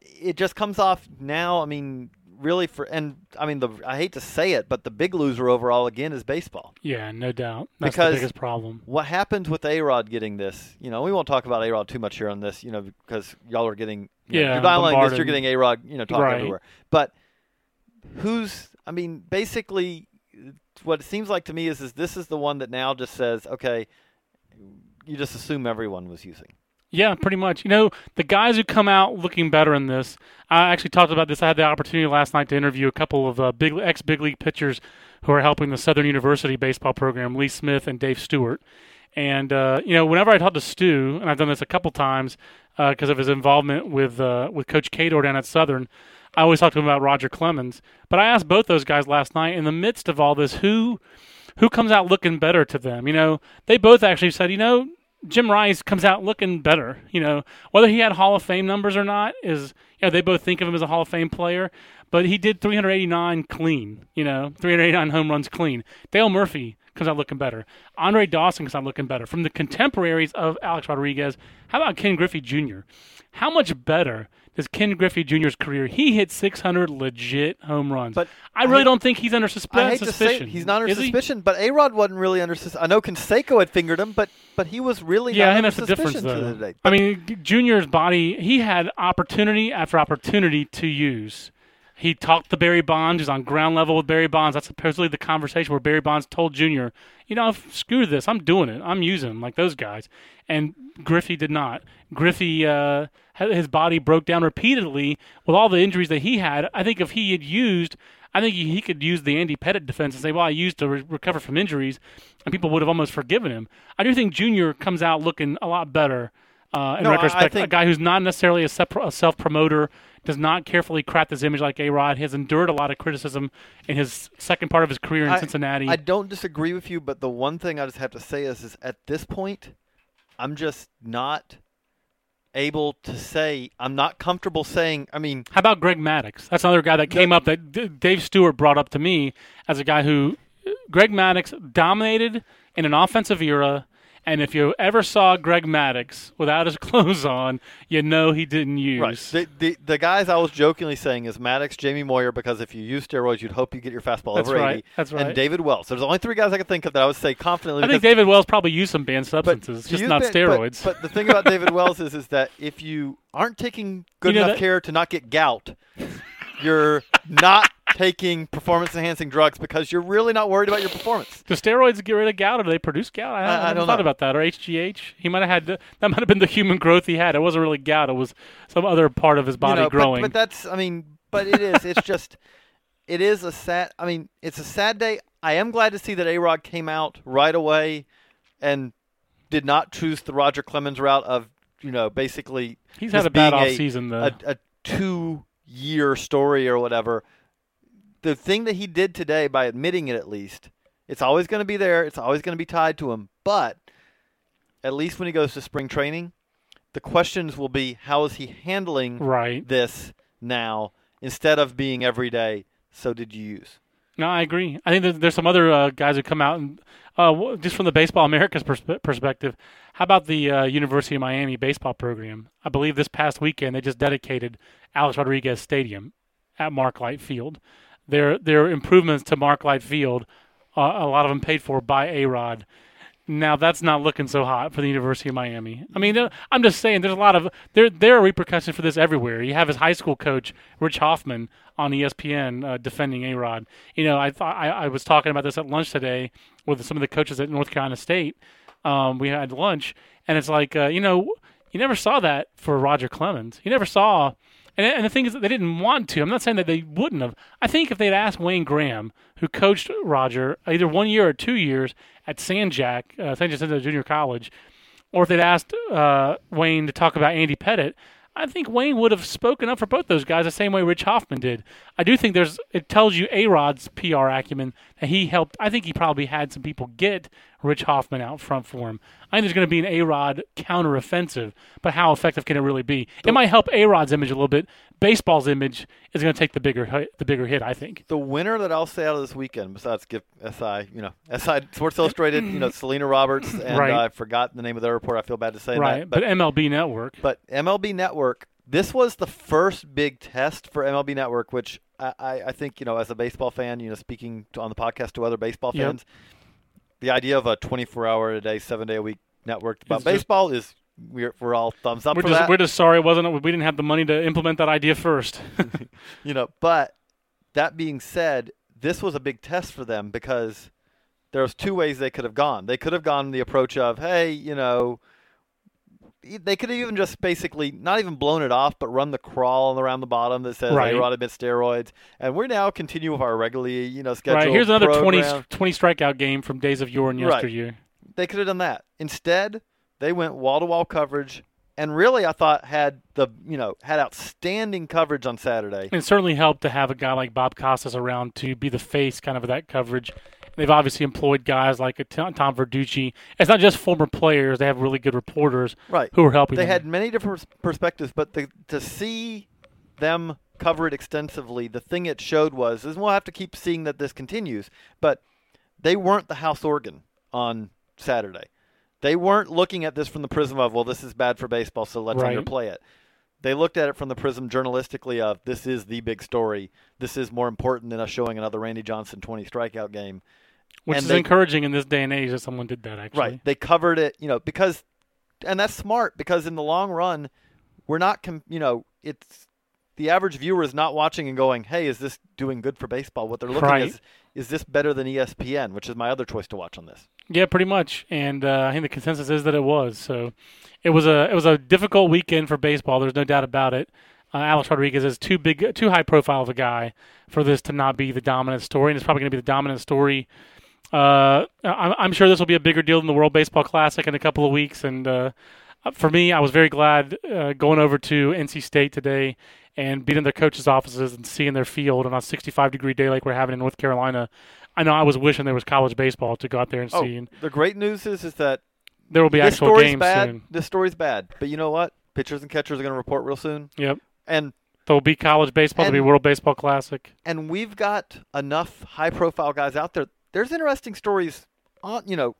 Speaker 2: it just comes off now. I mean, really for and I mean the I hate to say it, but the big loser overall again is baseball.
Speaker 1: Yeah, no doubt. That's
Speaker 2: Because-
Speaker 1: the biggest problem.
Speaker 2: What happens with A Rod getting this? You know, we won't talk about A Rod too much here on this. You know, because y'all are getting you know,
Speaker 1: Yeah,
Speaker 2: you're dialing this, you're getting A Rod. You know, talking
Speaker 1: Right.
Speaker 2: everywhere. But who's? I mean, basically, what it seems like to me is is this is the one that now just says, okay, you just assume everyone was using.
Speaker 1: Yeah, pretty much. You know, the guys who come out looking better in this, I actually talked about this. I had the opportunity last night to interview a couple of uh, big ex big league pitchers who are helping the Southern University baseball program, Lee Smith and Dave Stewart. And uh, you know, whenever I talk to Stu, and I've done this a couple times because of his involvement with uh, with Coach Cador down at Southern, I always talk to him about Roger Clemens. But I asked both those guys last night, in the midst of all this, who who comes out looking better to them? You know, they both actually said, you know, Jim Rice comes out looking better. You know, whether he had Hall of Fame numbers or not is, you know, they both think of him as a Hall of Fame player, but he did 389 clean. You know, 389 home runs clean. Dale Murphy comes out looking better. Andre Dawson comes out looking better. From the contemporaries of Alex Rodriguez, how about Ken Griffey Jr.? How much better does Ken Griffey Jr.'s career? He hit 600 legit home runs.
Speaker 2: But
Speaker 1: I really
Speaker 2: I-
Speaker 1: don't think he's under suspe-
Speaker 2: I hate to say
Speaker 1: suspicion.
Speaker 2: he's not under
Speaker 1: Is he?
Speaker 2: suspicion, but A Rod wasn't really under suspicion. I know Canseco had fingered him, but but he was really
Speaker 1: Yeah,
Speaker 2: under
Speaker 1: that's the difference,
Speaker 2: suspicion
Speaker 1: though.
Speaker 2: to the day.
Speaker 1: I mean, Junior's body, he had opportunity after opportunity to use. He talked to Barry Bonds. He's on ground level with Barry Bonds. That's supposedly the conversation where Barry Bonds told Junior, you know, screw this. I'm doing it. I'm using him like those guys. And Griffey did not. Griffey, uh, his body broke down repeatedly with all the injuries that he had. I think if he had used, I think he, could use the Andy Pettitte defense and say, well, I used to re- recover from injuries, and people would have almost forgiven him. I do think Junior comes out looking a lot better uh, in
Speaker 2: No, I- I
Speaker 1: retrospect. a guy who's not necessarily a, sep- a self promoter, does not carefully craft his image like A Rod, has endured a lot of criticism in his second part of his career in
Speaker 2: I-
Speaker 1: Cincinnati.
Speaker 2: I don't disagree with you, but the one thing I just have to say is, is at this point, I'm just not able to say. I'm not comfortable saying. I mean,
Speaker 1: How about Greg Maddux? That's another guy that came up that D- Dave Stewart brought up to me as a guy who Greg Maddux dominated in an offensive era. And if you ever saw Greg Maddux without his clothes on, you know he didn't use.
Speaker 2: right? The, the the guys I was jokingly saying is Maddux, Jamie Moyer, because if you use steroids, you'd hope you get your fastball
Speaker 1: That's
Speaker 2: over
Speaker 1: right.
Speaker 2: 80.
Speaker 1: That's right. And.
Speaker 2: David Wells. There's only three guys I could think of that I would say confidently.
Speaker 1: I think David Wells probably used some banned substances, just not
Speaker 2: but-
Speaker 1: steroids.
Speaker 2: But, the thing about David Wells is, is that if you aren't taking good
Speaker 1: You know
Speaker 2: enough
Speaker 1: that-
Speaker 2: care to not get gout, you're not taking performance enhancing drugs because you're really not worried about your performance.
Speaker 1: Do steroids get rid of gout, or do they produce gout? I,
Speaker 2: I- I
Speaker 1: haven't
Speaker 2: don't
Speaker 1: thought
Speaker 2: know.
Speaker 1: about that. Or HGH? He might have had the, that. Might have been the human growth he had. It wasn't really gout. It was some other part of his body
Speaker 2: you know, but-
Speaker 1: growing.
Speaker 2: But, that's, I mean, but it is. It's just, it is a sad. I mean, it's a sad day. I am glad to see that A Rod came out right away and did not choose the Roger Clemens route of, you know, basically
Speaker 1: He's had a bad off season though.
Speaker 2: a, a two year story or whatever. The thing that he did today, by admitting it at least, it's always going to be there. It's always going to be tied to him. But at least when he goes to spring training, the questions will be how is he handling
Speaker 1: right.
Speaker 2: this now instead of being every day. So did you use?
Speaker 1: No, I agree. I think there's, some other uh, guys who come out and uh, just from the Baseball America's perspe- perspective. How about the uh, University of Miami baseball program? I believe this past weekend they just dedicated Alex Rodriguez Stadium at Mark Light Field. Their their improvements to Mark Light Field, uh, a lot of them paid for by A Rod. Now that's not looking so hot for the University of Miami. I mean, I'm just saying, there's a lot of there. There are repercussions for this everywhere. You have his high school coach Rich Hoffman on ESPN uh, defending A Rod. You know, I thought I, I was talking about this at lunch today with some of the coaches at North Carolina State. Um, we had lunch, and it's like, uh, you know, you never saw that for Roger Clemens. You never saw. And, and the thing is that they didn't want to. I'm not saying that they wouldn't have. I think if they'd asked Wayne Graham, who coached Roger either one year or two years at San Jack, uh, San Jacinto Junior College, or if they'd asked uh, Wayne to talk about Andy Pettitte, I think Wayne would have spoken up for both those guys the same way Rich Hoffman did. I do think there's it tells you A Rod's PR acumen that he helped. I think he probably had some people get Rich Hoffman out front for him. I think there's going to be an A Rod counteroffensive, but how effective can it really be? It might help A Rod's image a little bit. Baseball's image is going to take the bigger hit, the bigger hit. I think.
Speaker 2: The winner that I'll say out of this weekend, besides give SI, you know, SI Sports Illustrated, you know, Selena Roberts, and
Speaker 1: Right.
Speaker 2: uh, I forgot the name of the report. I feel bad to say
Speaker 1: Right,
Speaker 2: that,
Speaker 1: but, MLB Network.
Speaker 2: But MLB Network, this was the first big test for MLB Network, which I, I, I think, you know, as a baseball fan, you know, speaking to, on the podcast to other baseball
Speaker 1: Yep.
Speaker 2: The idea of a 24 hour a day, seven day a week network about
Speaker 1: It's just-
Speaker 2: baseball is we're, we're all thumbs up
Speaker 1: We're
Speaker 2: for
Speaker 1: just
Speaker 2: that.
Speaker 1: we're just sorry it wasn't we didn't have the money to implement that idea first.
Speaker 2: you know, but that being said, this was a big test for them because there was two ways they could have gone. They could have gone the approach of, hey, you know, they could have even just basically not even blown it off, but run the crawl around the bottom that says
Speaker 1: Right.
Speaker 2: A-Rod admits steroids, and we're now continue with our regularly, you know, scheduled
Speaker 1: right. Here's another 20,
Speaker 2: program.
Speaker 1: 20 strikeout game from days of yore and yesteryear. Right.
Speaker 2: They could have done that. Instead, they went wall to wall coverage, and really, I thought had the you know had outstanding coverage on Saturday.
Speaker 1: It certainly helped to have a guy like Bob Costas around to be the face kind of of that coverage They've obviously employed guys like Tom Verducci. It's not just former players; they have really good reporters
Speaker 2: Right.
Speaker 1: who are helping.
Speaker 2: They
Speaker 1: them.
Speaker 2: had many different perspectives, but the, to see them cover it extensively, the thing it showed was, and we'll have to keep seeing that this continues, but they weren't the House organ on Saturday. They weren't looking at this from the prism of, well, this is bad for baseball, so let's
Speaker 1: Right.
Speaker 2: underplay it. They looked at it from the prism journalistically of, this is the big story. This is more important than us showing another Randy Johnson 20 strikeout game.
Speaker 1: which
Speaker 2: and
Speaker 1: is
Speaker 2: they-
Speaker 1: encouraging in this day and age that someone did that. Actually,
Speaker 2: Right. They covered it, you know, because, and that's smart because in the long run, we're not, com- you know, it's the average viewer is not watching and going, "Hey, is this doing good for baseball?" What they're looking
Speaker 1: Right.
Speaker 2: at is, is this better than ESPN, which is my other choice to watch on this.
Speaker 1: Yeah, pretty much. And uh, I think the consensus is that it was. So it was a it was a difficult weekend for baseball. There's no doubt about it. Uh, Alex Rodriguez is too big, too high profile of a guy for this to not be the dominant story, and it's probably going to be the dominant story. Uh, I'm, I'm sure this will be a bigger deal than the World Baseball Classic in a couple of weeks. And uh, for me, I was very glad uh, going over to NC State today and being in their coaches' offices and seeing their field on a 65 degree day like we're having in North Carolina. I know I was wishing there was college baseball to go out there and
Speaker 2: Oh,
Speaker 1: see. And
Speaker 2: the great news is is that
Speaker 1: there will be
Speaker 2: this
Speaker 1: actual games
Speaker 2: bad.
Speaker 1: soon.
Speaker 2: This story's bad, but you know what? Pitchers and catchers are going to report real soon,
Speaker 1: Yep.
Speaker 2: and
Speaker 1: There will be college baseball. There'll be World Baseball Classic.
Speaker 2: and we've got enough high-profile guys out there. There's interesting stories on, you know,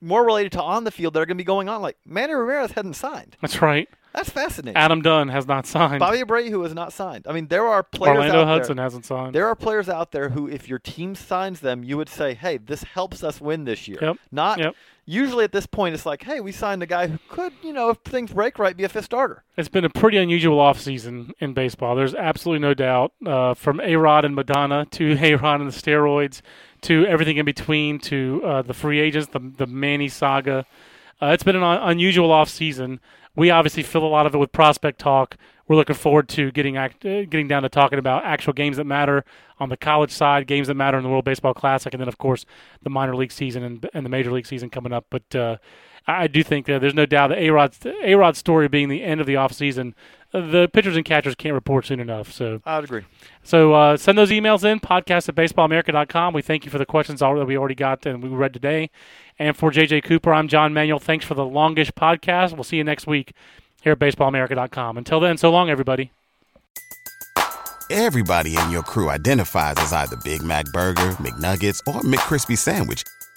Speaker 2: more related to on the field that are going to be going on. Like Manny Ramirez hadn't signed.
Speaker 1: That's right.
Speaker 2: That's fascinating.
Speaker 1: Adam Dunn has not signed.
Speaker 2: Bobby Abreu who has not signed. I mean, there are players
Speaker 1: Orlando
Speaker 2: out
Speaker 1: Hudson
Speaker 2: there.
Speaker 1: hasn't signed.
Speaker 2: There are players out there who, if your team signs them, you would say, "Hey, this helps us win this year."
Speaker 1: Yep.
Speaker 2: Not
Speaker 1: Yep.
Speaker 2: usually at this point. It's like, "Hey, we signed a guy who could, you know, if things break right, be a fifth starter."
Speaker 1: It's been a pretty unusual offseason in baseball. There's absolutely no doubt. Uh, from A Rod and Madonna to A Rod and the steroids to everything in between to uh, the free agents, the, the Manny saga. Uh, it's been an un- unusual offseason. We obviously fill a lot of it with prospect talk. We're looking forward to getting act- uh, getting down to talking about actual games that matter on the college side, games that matter in the World Baseball Classic, and then of course the minor league season and, and the major league season coming up. But uh, I I do think that there's no doubt that A Rod's A Rod's story being the end of the offseason, uh, the pitchers and catchers can't report soon enough. So
Speaker 2: I would agree.
Speaker 1: so uh, send those emails in, podcast at baseballamerica.com. We thank you for the questions al- that we already got and we read today. And for JJ Cooper, I'm John Manuel. Thanks for the longish podcast. We'll see you next week here at baseballamerica.com. Until then, so long, everybody.
Speaker 3: Everybody in your crew identifies as either Big Mac Burger, McNuggets, or McCrispy Sandwich.